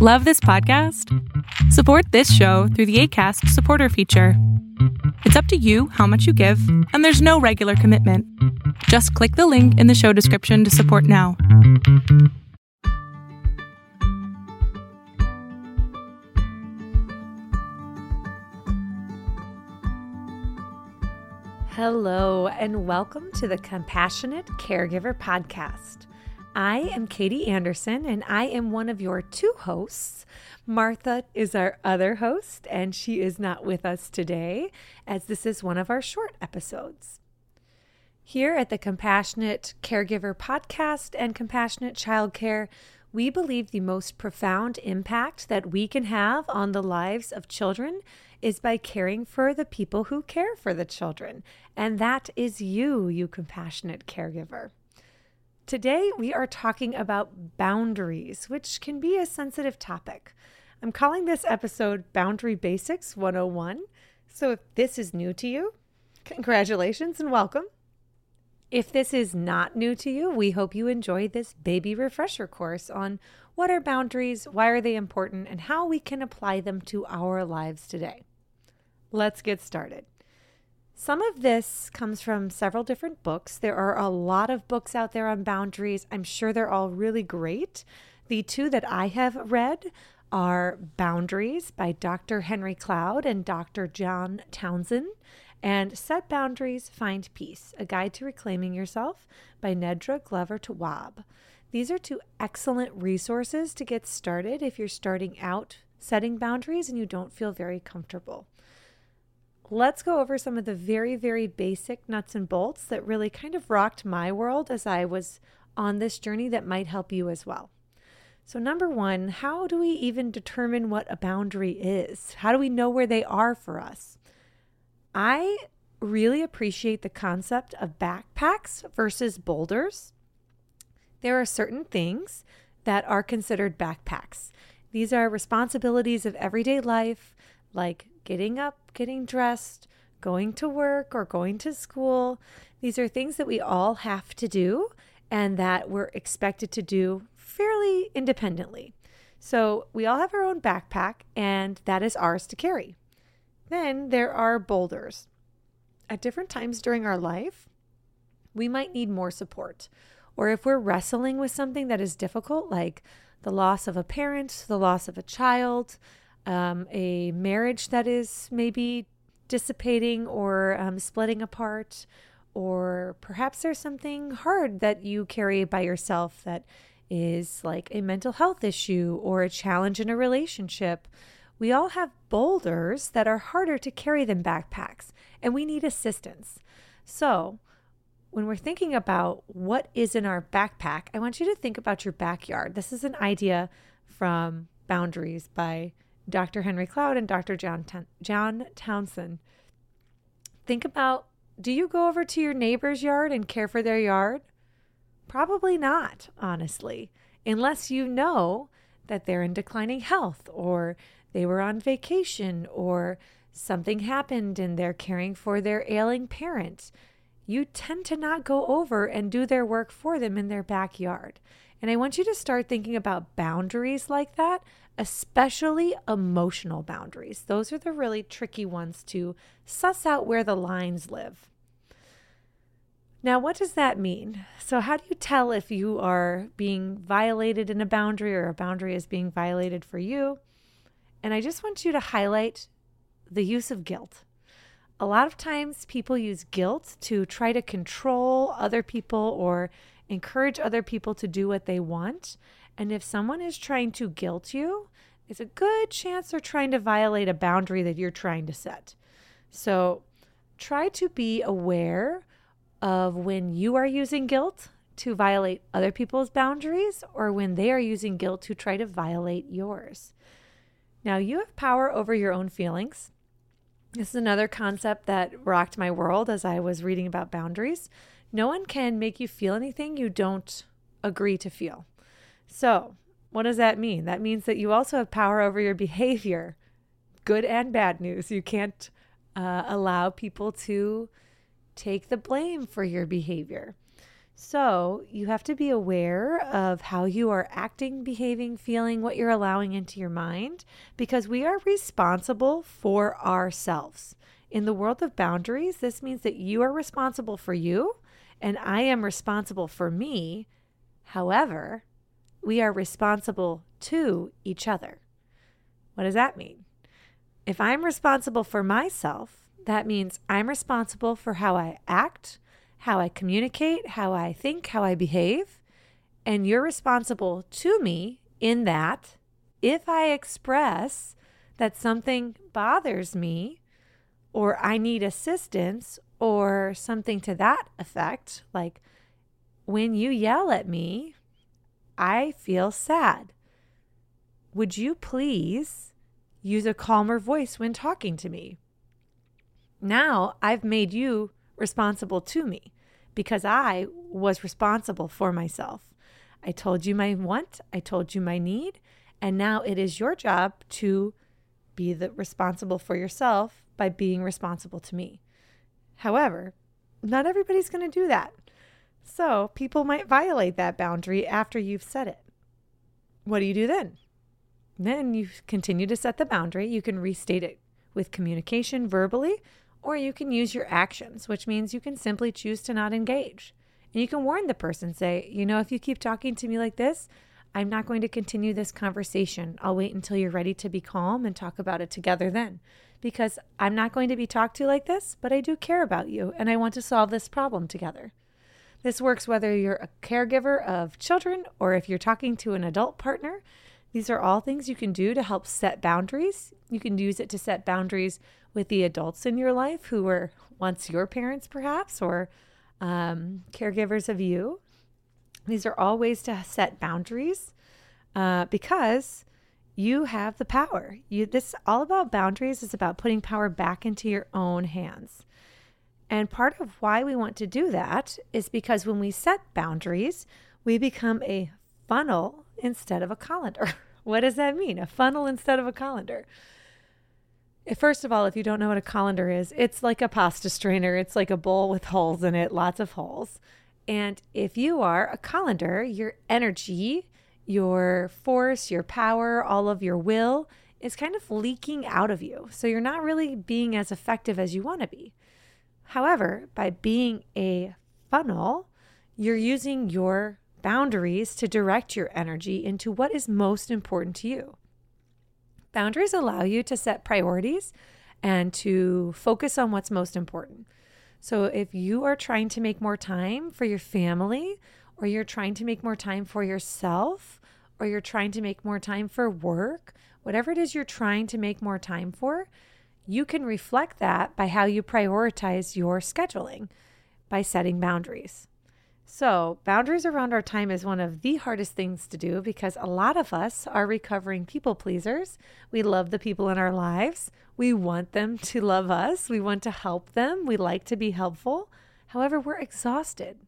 Love this podcast? Support this show through the ACAST supporter feature. It's up to you how much you give, and there's no regular commitment. Just click the link in the show description to support now. Hello, and welcome to the Compassionate Caregiver Podcast. I am Katie Anderson, and I am one of your two hosts. Martha is our other host, and she is not with us today, as this is one of our short episodes. Here at the Compassionate Caregiver Podcast and Compassionate Childcare, we believe the most profound impact that we can have on the lives of children is by caring for the people who care for the children. And that is you, you compassionate caregiver. Today, we are talking about boundaries, which can be a sensitive topic. I'm calling this episode Boundary Basics 101. So if this is new to you, congratulations and welcome. If this is not new to you, we hope you enjoy this baby refresher course on what are boundaries, why are they important, and how we can apply them to our lives today. Let's get started. Some of this comes from several different books. There are a lot of books out there on boundaries. I'm sure they're all really great. The two that I have read are Boundaries by Dr. Henry Cloud and Dr. John Townsend, and Set Boundaries, Find Peace A Guide to Reclaiming Yourself by Nedra Glover Tawwab. These are two excellent resources to get started if you're starting out setting boundaries and you don't feel very comfortable let's go over some of the very, very basic nuts and bolts that really kind of rocked my world as I was on this journey that might help you as well. So, number one, how do we even determine what a boundary is? How do we know where they are for us? I really appreciate the concept of backpacks versus boulders. There are certain things that are considered backpacks. These are responsibilities of everyday life, like getting up, getting dressed, going to work, or going to school. These are things that we all have to do and that we're expected to do fairly independently. So we all have our own backpack, and that is ours to carry. Then there are boulders. At different times during our life, we might need more support. Or if we're wrestling with something that is difficult, like the loss of a parent, the loss of a child, um, a marriage that is maybe dissipating or um, splitting apart, or perhaps there's something hard that you carry by yourself that is like a mental health issue or a challenge in a relationship. We all have boulders that are harder to carry than backpacks, and we need assistance. So, when we're thinking about what is in our backpack, I want you to think about your backyard. This is an idea from Boundaries by Dr. Henry Cloud and Dr. John, John Townsend. Think about do you go over to your neighbor's yard and care for their yard? Probably not, honestly, unless you know that they're in declining health or they were on vacation or something happened and they're caring for their ailing parent. You tend to not go over and do their work for them in their backyard. And I want you to start thinking about boundaries like that, especially emotional boundaries. Those are the really tricky ones to suss out where the lines live. Now, what does that mean? So, how do you tell if you are being violated in a boundary or a boundary is being violated for you? And I just want you to highlight the use of guilt. A lot of times, people use guilt to try to control other people or encourage other people to do what they want. And if someone is trying to guilt you, it's a good chance they're trying to violate a boundary that you're trying to set. So try to be aware of when you are using guilt to violate other people's boundaries or when they are using guilt to try to violate yours. Now, you have power over your own feelings. This is another concept that rocked my world as I was reading about boundaries. No one can make you feel anything you don't agree to feel. So, what does that mean? That means that you also have power over your behavior, good and bad news. You can't uh, allow people to take the blame for your behavior. So you have to be aware of how you are acting, behaving, feeling, what you're allowing into your mind, because we are responsible for ourselves. In the world of boundaries, this means that you are responsible for you and I am responsible for me. However, we are responsible to each other. What does that mean? If I'm responsible for myself, that means I'm responsible for how I act, how I communicate, how I think, how I behave. And you're responsible to me in that if I express that something bothers me or I need assistance or something to that effect, like when you yell at me, I feel sad. Would you please use a calmer voice when talking to me? Now I've made you responsible to me because I was responsible for myself. I told you my want, I told you my need, and now it is your job to be the responsible for yourself by being responsible to me. However, not everybody's going to do that. So people might violate that boundary after you've set it. What do you do then? Then you continue to set the boundary. You can restate it with communication verbally or you can use your actions, which means you can simply choose to not engage. And you can warn the person, say, you know, if you keep talking to me like this, I'm not going to continue this conversation. I'll wait until you're ready to be calm and talk about it together then. Because I'm not going to be talked to like this, but I do care about you and I want to solve this problem together. This works whether you're a caregiver of children or if you're talking to an adult partner. These are all things you can do to help set boundaries. You can use it to set boundaries with the adults in your life who were once your parents, perhaps, or um, caregivers of you. These are all ways to set boundaries uh, because you have the power. You this all about boundaries is about putting power back into your own hands. And part of why we want to do that is because when we set boundaries, we become a funnel instead of a colander. what does that mean? A funnel instead of a colander. Eh, first of all, if you don't know what a colander is, it's like a pasta strainer. It's like a bowl with holes in it, lots of holes. And if you are a colander, your energy, your force, your power, all of your will is kind of leaking out of you. So you're not really being as effective as you want to be. However, by being a funnel, you're using your boundaries to direct your energy into what is most important to you. Boundaries allow you to set priorities and to focus on what's most important. So if you are trying to make more time for your family, or you're trying to make more time for yourself, or you're trying to make more time for work, whatever it is you're trying to make more time for, you can reflect that by how you prioritize your scheduling by setting boundaries. So, boundaries around our time is one of the hardest things to do because a lot of us are recovering people pleasers. We love the people in our lives. We want them to love us. We want to help them. We like to be helpful. However, we're exhausted.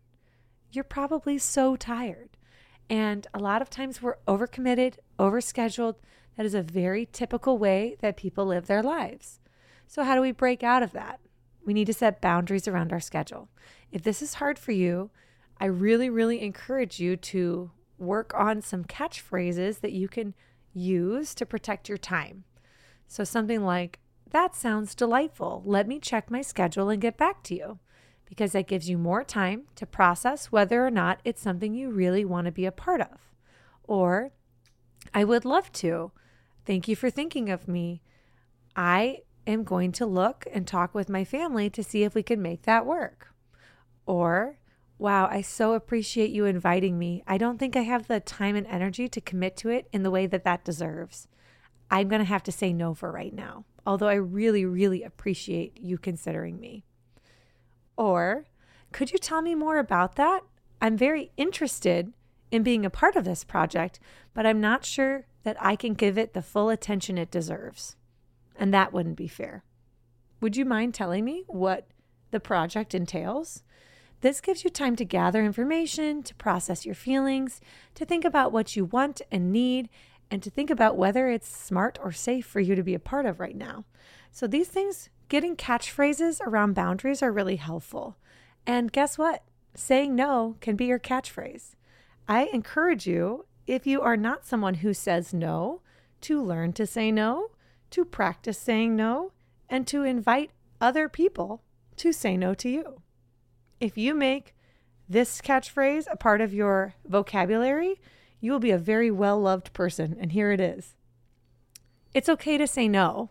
You're probably so tired. And a lot of times we're overcommitted, overscheduled. That is a very typical way that people live their lives. So, how do we break out of that? We need to set boundaries around our schedule. If this is hard for you, I really, really encourage you to work on some catchphrases that you can use to protect your time. So, something like, That sounds delightful. Let me check my schedule and get back to you. Because that gives you more time to process whether or not it's something you really want to be a part of. Or, I would love to. Thank you for thinking of me. I am going to look and talk with my family to see if we can make that work. Or, Wow, I so appreciate you inviting me. I don't think I have the time and energy to commit to it in the way that that deserves. I'm going to have to say no for right now, although I really, really appreciate you considering me. Or, could you tell me more about that? I'm very interested in being a part of this project, but I'm not sure that I can give it the full attention it deserves. And that wouldn't be fair. Would you mind telling me what the project entails? This gives you time to gather information, to process your feelings, to think about what you want and need, and to think about whether it's smart or safe for you to be a part of right now. So, these things, getting catchphrases around boundaries are really helpful. And guess what? saying no can be your catchphrase. I encourage you, if you are not someone who says no, to learn to say no, to practice saying no, and to invite other people to say no to you. If you make this catchphrase a part of your vocabulary, you will be a very well loved person. And here it is It's okay to say no.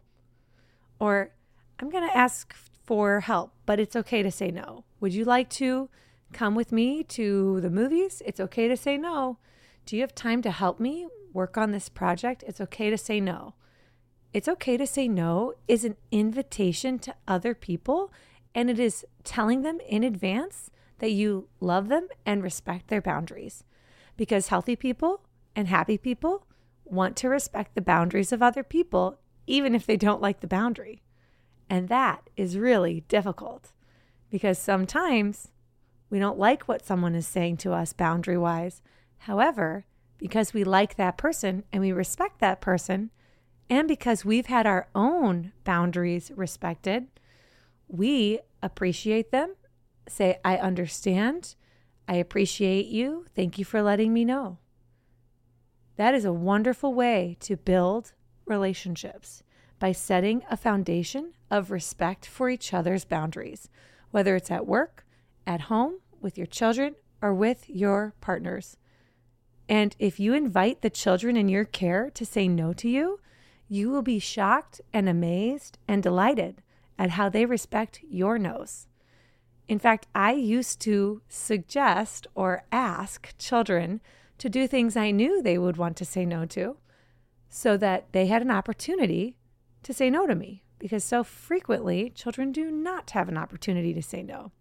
Or, I'm going to ask for help, but it's okay to say no. Would you like to come with me to the movies? It's okay to say no. Do you have time to help me work on this project? It's okay to say no. It's okay to say no is an invitation to other people, and it is telling them in advance that you love them and respect their boundaries. Because healthy people and happy people want to respect the boundaries of other people, even if they don't like the boundary. And that is really difficult because sometimes we don't like what someone is saying to us boundary wise. However, because we like that person and we respect that person, and because we've had our own boundaries respected, we appreciate them, say, I understand, I appreciate you, thank you for letting me know. That is a wonderful way to build relationships by setting a foundation of respect for each other's boundaries, whether it's at work, at home, with your children, or with your partners. And if you invite the children in your care to say no to you, you will be shocked and amazed and delighted at how they respect your no's. In fact, I used to suggest or ask children to do things I knew they would want to say no to so that they had an opportunity to say no to me because so frequently children do not have an opportunity to say no.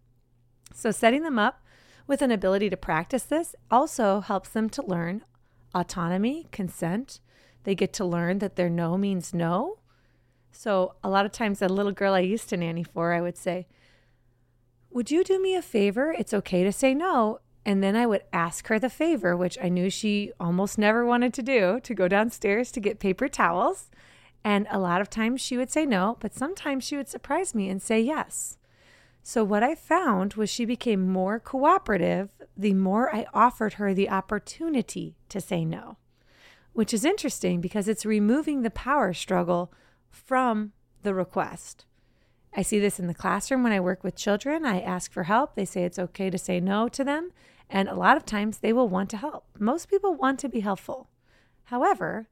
So, setting them up with an ability to practice this also helps them to learn autonomy, consent. They get to learn that their no means no. So, a lot of times, a little girl I used to nanny for, I would say, Would you do me a favor? It's okay to say no. And then I would ask her the favor, which I knew she almost never wanted to do, to go downstairs to get paper towels. And a lot of times she would say no, but sometimes she would surprise me and say yes. So, what I found was she became more cooperative the more I offered her the opportunity to say no, which is interesting because it's removing the power struggle from the request. I see this in the classroom when I work with children. I ask for help. They say it's okay to say no to them. And a lot of times they will want to help. Most people want to be helpful. However,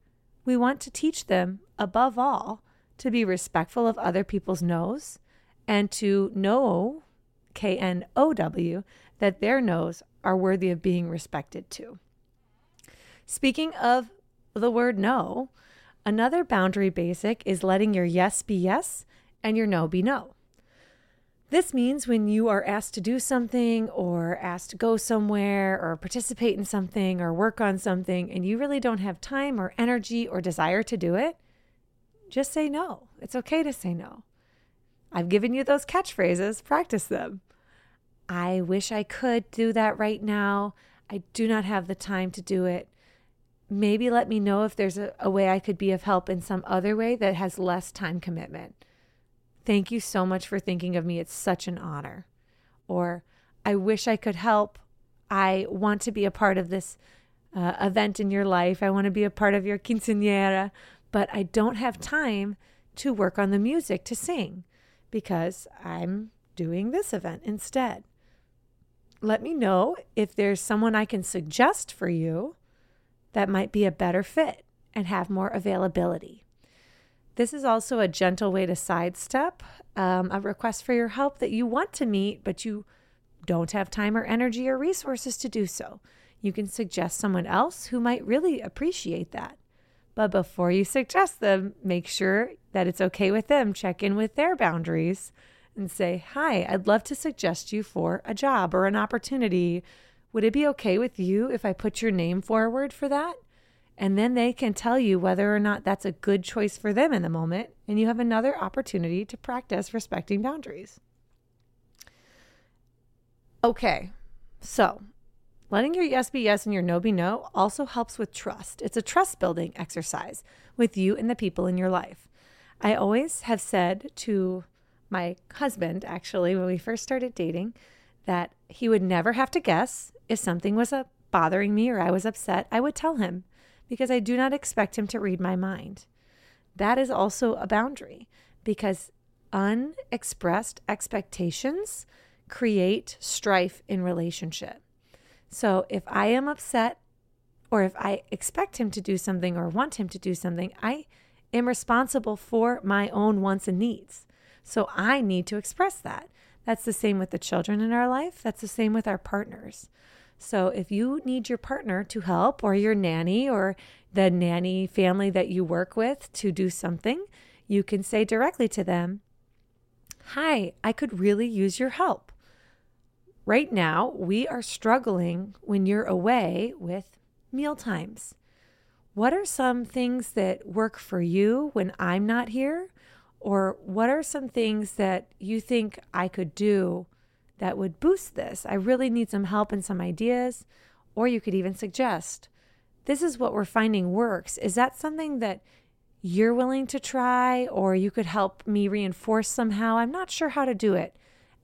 we want to teach them, above all, to be respectful of other people's no's and to know, K N O W, that their no's are worthy of being respected too. Speaking of the word no, another boundary basic is letting your yes be yes and your no be no. This means when you are asked to do something or asked to go somewhere or participate in something or work on something and you really don't have time or energy or desire to do it, just say no. It's okay to say no. I've given you those catchphrases, practice them. I wish I could do that right now. I do not have the time to do it. Maybe let me know if there's a, a, way I could be of help in some other way that has less time commitment. Thank you so much for thinking of me. It's such an honor. Or, I wish I could help. I want to be a part of this uh, event in your life. I want to be a part of your quinceañera, but I don't have time to work on the music to sing because I'm doing this event instead. Let me know if there's someone I can suggest for you that might be a better fit and have more availability. This is also a gentle way to sidestep um, a request for your help that you want to meet, but you don't have time or energy or resources to do so. You can suggest someone else who might really appreciate that. But before you suggest them, make sure that it's okay with them. Check in with their boundaries and say, Hi, I'd love to suggest you for a job or an opportunity. Would it be okay with you if I put your name forward for that? And then they can tell you whether or not that's a good choice for them in the moment. And you have another opportunity to practice respecting boundaries. Okay, so Letting your yes be yes and your no be no also helps with trust. It's a trust building exercise with you and the people in your life. I always have said to my husband, actually, when we first started dating, that he would never have to guess if something was uh, bothering me or I was upset. I would tell him because I do not expect him to read my mind. That is also a boundary because unexpressed expectations create strife in relationship. So if I am upset or if I expect him to do something or want him to do something, I am responsible for my own wants and needs. So I need to express that. That's the same with the children in our life. That's the same with our partners. So if you need your partner to help, or your nanny, or the nanny family that you work with to do something, you can say directly to them, Hi, I could really use your help. Right now, we are struggling when you're away with meal times. What are some things that work for you when I'm not here? Or what are some things that you think I could do that would boost this? I really need some help and some ideas. Or you could even suggest, this is what we're finding works. Is that something that you're willing to try, or you could help me reinforce somehow? I'm not sure how to do it.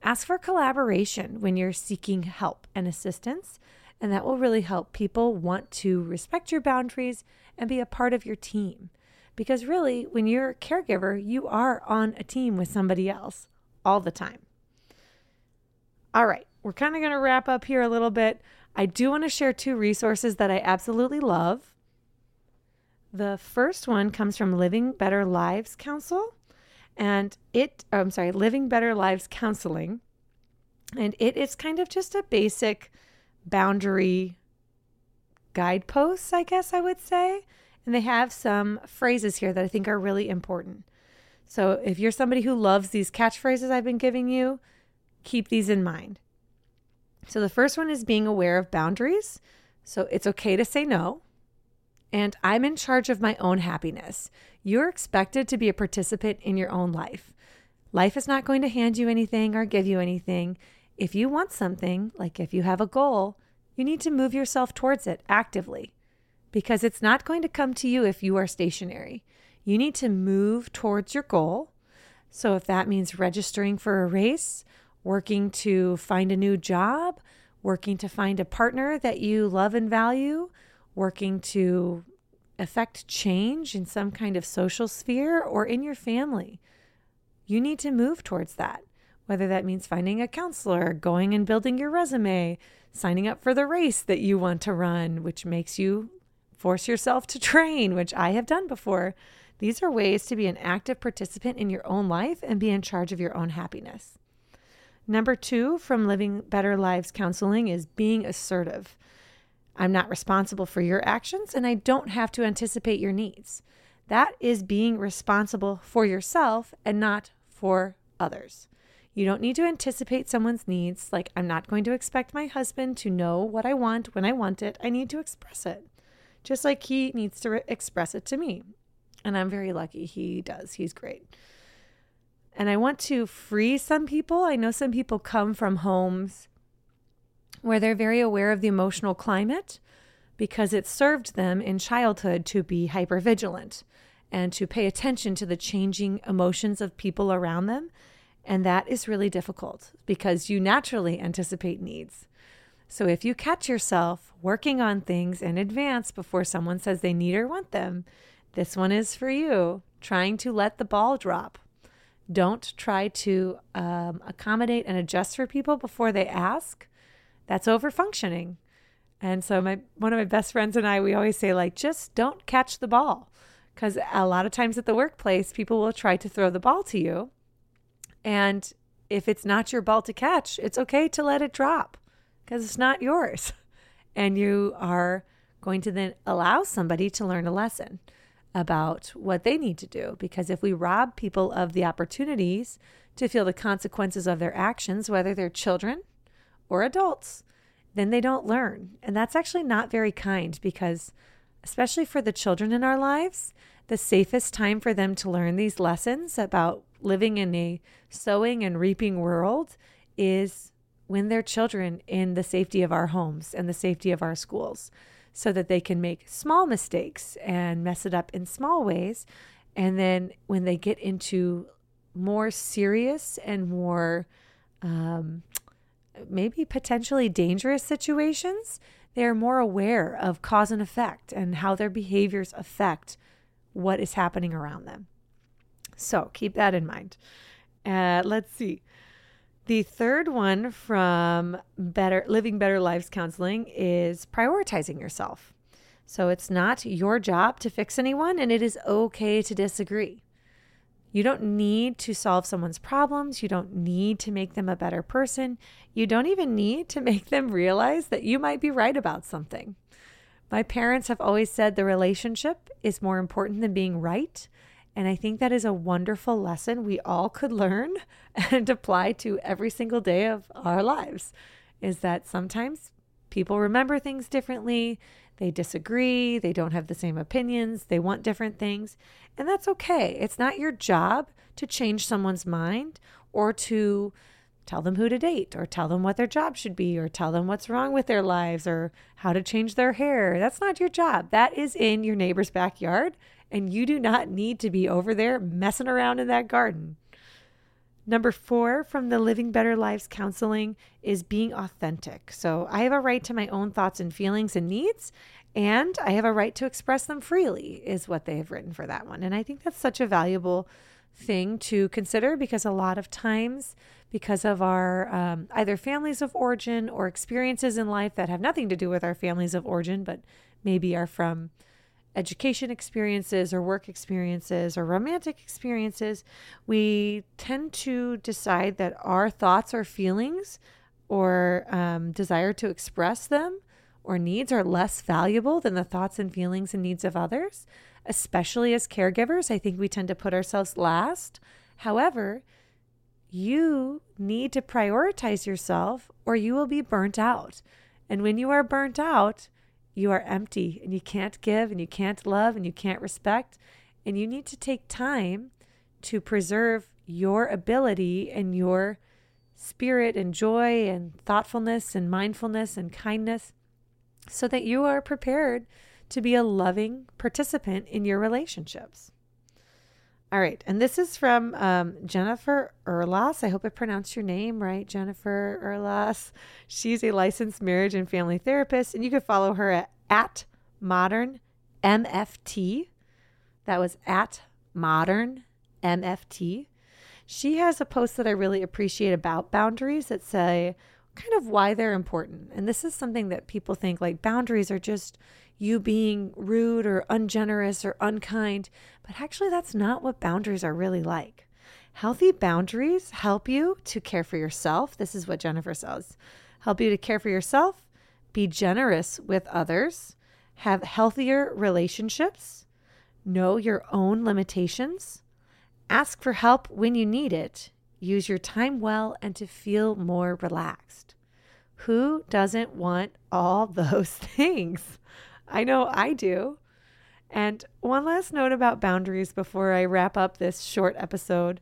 Ask for collaboration when you're seeking help and assistance, and that will really help people want to respect your boundaries and be a part of your team. Because really, when you're a caregiver, you are on a team with somebody else all the time. All right, we're kind of going to wrap up here a little bit. I do want to share two resources that I absolutely love. The first one comes from Living Better Lives Council. And it, oh, I'm sorry, Living Better Lives Counseling. And it is kind of just a basic boundary guideposts, I guess I would say. And they have some phrases here that I think are really important. So if you're somebody who loves these catchphrases I've been giving you, keep these in mind. So the first one is being aware of boundaries. So it's okay to say no. And I'm in charge of my own happiness. You're expected to be a participant in your own life. Life is not going to hand you anything or give you anything. If you want something, like if you have a goal, you need to move yourself towards it actively because it's not going to come to you if you are stationary. You need to move towards your goal. So if that means registering for a race, working to find a new job, working to find a partner that you love and value, working to affect change in some kind of social sphere or in your family, you need to move towards that. Whether that means finding a counselor, going and building your resume, signing up for the race that you want to run, which makes you force yourself to train, which I have done before. These are ways to be an active participant in your own life and be in charge of your own happiness. Number two from Living Better Lives Counseling is being assertive. I'm not responsible for your actions and I don't have to anticipate your needs. That is being responsible for yourself and not for others. You don't need to anticipate someone's needs. Like, I'm not going to expect my husband to know what I want when I want it. I need to express it, just like he needs to re- express it to me. And I'm very lucky he does. He's great. And I want to free some people. I know some people come from homes where they're very aware of the emotional climate because it served them in childhood to be hypervigilant and to pay attention to the changing emotions of people around them. And that is really difficult because you naturally anticipate needs. So if you catch yourself working on things in advance before someone says they need or want them, this one is for you. Trying to let the ball drop. Don't try to um, accommodate and adjust for people before they ask that's over functioning. And so my one of my best friends and I we always say like just don't catch the ball cuz a lot of times at the workplace people will try to throw the ball to you. And if it's not your ball to catch, it's okay to let it drop cuz it's not yours. And you are going to then allow somebody to learn a lesson about what they need to do because if we rob people of the opportunities to feel the consequences of their actions whether they're children or adults, then they don't learn. And that's actually not very kind because, especially for the children in our lives, the safest time for them to learn these lessons about living in a sowing and reaping world is when they're children in the safety of our homes and the safety of our schools so that they can make small mistakes and mess it up in small ways. And then when they get into more serious and more um, maybe potentially dangerous situations, they are more aware of cause and effect and how their behaviors affect what is happening around them. So keep that in mind. Uh, let's see. The third one from Better Living Better Lives Counseling is prioritizing yourself. So it's not your job to fix anyone, and it is okay to disagree. You don't need to solve someone's problems. You don't need to make them a better person. You don't even need to make them realize that you might be right about something. My parents have always said the relationship is more important than being right. And I think that is a wonderful lesson we all could learn and apply to every single day of our lives is that sometimes people remember things differently. They disagree. They don't have the same opinions. They want different things. And that's okay. It's not your job to change someone's mind or to tell them who to date or tell them what their job should be or tell them what's wrong with their lives or how to change their hair. That's not your job. That is in your neighbor's backyard. And you do not need to be over there messing around in that garden. Number four from the Living Better Lives counseling is being authentic. So I have a right to my own thoughts and feelings and needs, and I have a right to express them freely, is what they have written for that one. And I think that's such a valuable thing to consider because a lot of times, because of our um, either families of origin or experiences in life that have nothing to do with our families of origin, but maybe are from education experiences or work experiences or romantic experiences, we tend to decide that our thoughts or feelings or um, desire to express them or needs are less valuable than the thoughts and feelings and needs of others, especially as caregivers. I think we tend to put ourselves last. However, you need to prioritize yourself or you will be burnt out. And when you are burnt out, you are empty and you can't give and you can't love and you can't respect. And you need to take time to preserve your ability and your spirit and joy and thoughtfulness and mindfulness and kindness so that you are prepared to be a loving participant in your relationships. All right. And this is from um, Jennifer Erlas. I hope I pronounced your name right, Jennifer Erlas. She's a licensed marriage and family therapist, and you can follow her at, at modern MFT. That was at modern MFT. She has a post that I really appreciate about boundaries that say kind of why they're important. And this is something that people think like boundaries are just you being rude or ungenerous or unkind. But actually, that's not what boundaries are really like. Healthy boundaries help you to care for yourself. This is what Jennifer says help you to care for yourself, be generous with others, have healthier relationships, know your own limitations, ask for help when you need it, use your time well, and to feel more relaxed. Who doesn't want all those things? I know I do. And one last note about boundaries before I wrap up this short episode.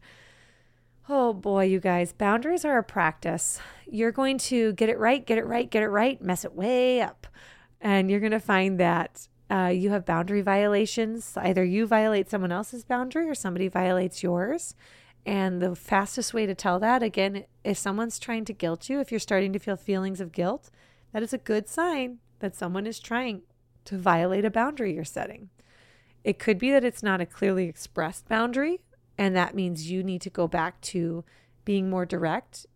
Oh boy, you guys, boundaries are a practice. You're going to get it right, get it right, get it right, mess it way up. And you're going to find that uh, you have boundary violations. Either you violate someone else's boundary or somebody violates yours. And the fastest way to tell that, again, if someone's trying to guilt you, if you're starting to feel feelings of guilt, that is a good sign that someone is trying to violate a boundary you're setting. It could be that it's not a clearly expressed boundary, and that means you need to go back to being more direct.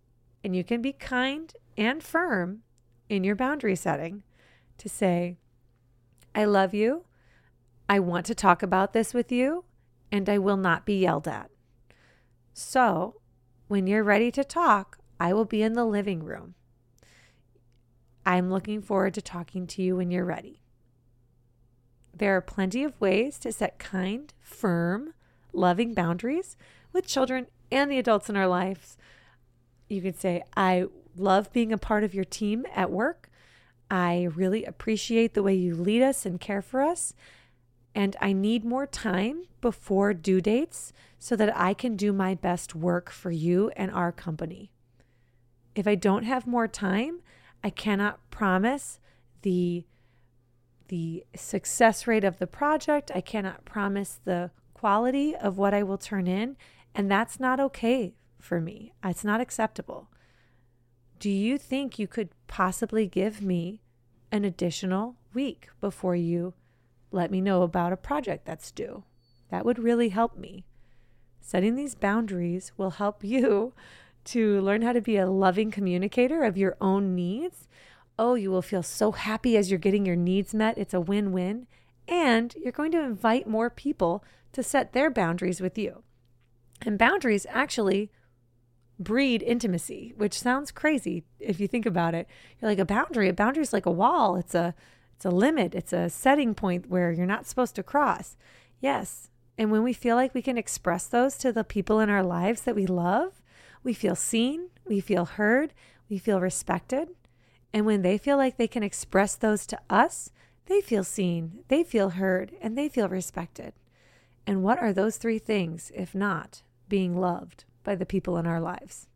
And you can be kind and firm in your boundary setting to say, I love you. I want to talk about this with you, and I will not be yelled at. So, when you're ready to talk, I will be in the living room. I'm looking forward to talking to you when you're ready. There are plenty of ways to set kind, firm, loving boundaries with children and the adults in our lives. You could say, I love being a part of your team at work. I really appreciate the way you lead us and care for us. And I need more time before due dates so that I can do my best work for you and our company. If I don't have more time, I cannot promise the the success rate of the project. I cannot promise the quality of what I will turn in. And that's not okay for me. It's not acceptable. Do you think you could possibly give me an additional week before you let me know about a project that's due? That would really help me. Setting these boundaries will help you to learn how to be a loving communicator of your own needs. Oh, you will feel so happy as you're getting your needs met. It's a win win. And you're going to invite more people to set their boundaries with you. And boundaries actually breed intimacy, which sounds crazy if you think about it. You're like a boundary. A boundary is like a wall. It's a it's a limit. It's a setting point where you're not supposed to cross. Yes. And when we feel like we can express those to the people in our lives that we love, we feel seen, we feel heard, we feel respected. And when they feel like they can express those to us, they feel seen, they feel heard, and they feel respected. And what are those three things if not being loved by the people in our lives?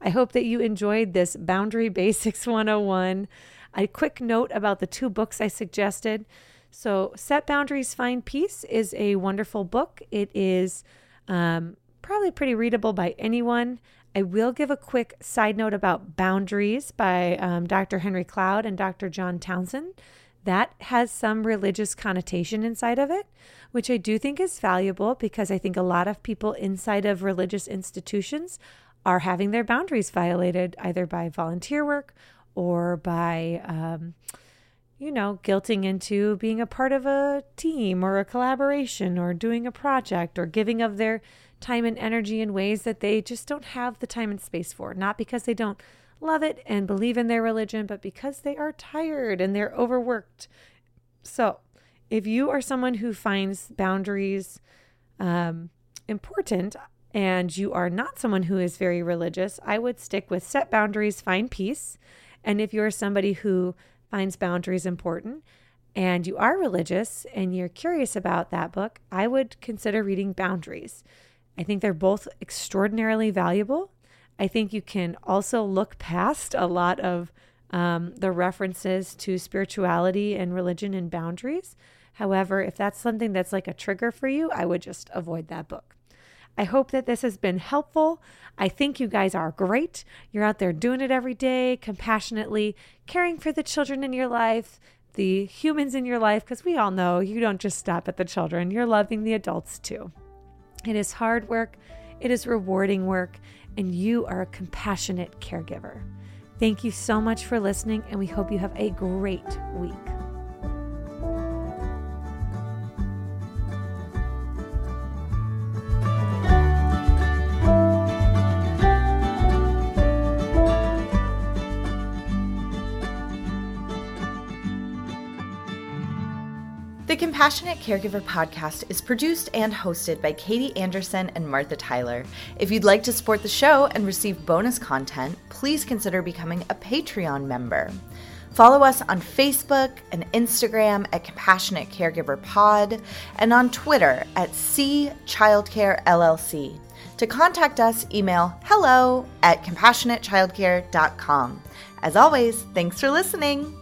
I hope that you enjoyed this Boundary Basics 101. A quick note about the two books I suggested. So, Set Boundaries, Find Peace is a wonderful book. It is um, probably pretty readable by anyone. I will give a quick side note about Boundaries by um, Dr. Henry Cloud and Dr. John Townsend. That has some religious connotation inside of it, which I do think is valuable because I think a lot of people inside of religious institutions are having their boundaries violated either by volunteer work or by, um, you know, guilting into being a part of a team or a collaboration or doing a project or giving of their time and energy in ways that they just don't have the time and space for. Not because they don't love it and believe in their religion, but because they are tired and they're overworked. So, if you are someone who finds boundaries um, important and you are not someone who is very religious, I would stick with set boundaries, find peace. And if you're somebody who finds boundaries important and you are religious and you're curious about that book, I would consider reading Boundaries. I think they're both extraordinarily valuable. I think you can also look past a lot of um, the references to spirituality and religion and boundaries. However, if that's something that's like a trigger for you, I would just avoid that book. I hope that this has been helpful. I think you guys are great. You're out there doing it every day, compassionately caring for the children in your life, the humans in your life, because we all know you don't just stop at the children, you're loving the adults too. It is hard work, it is rewarding work, and you are a compassionate caregiver. Thank you so much for listening, and we hope you have a great week. Compassionate Caregiver podcast is produced and hosted by Katie Anderson and Martha Tyler. If you'd like to support the show and receive bonus content, please consider becoming a Patreon member. Follow us on Facebook and Instagram at Compassionate Caregiver Pod and on Twitter at C Childcare LLC. To contact us, email hello at compassionatechildcare.com. As always, thanks for listening.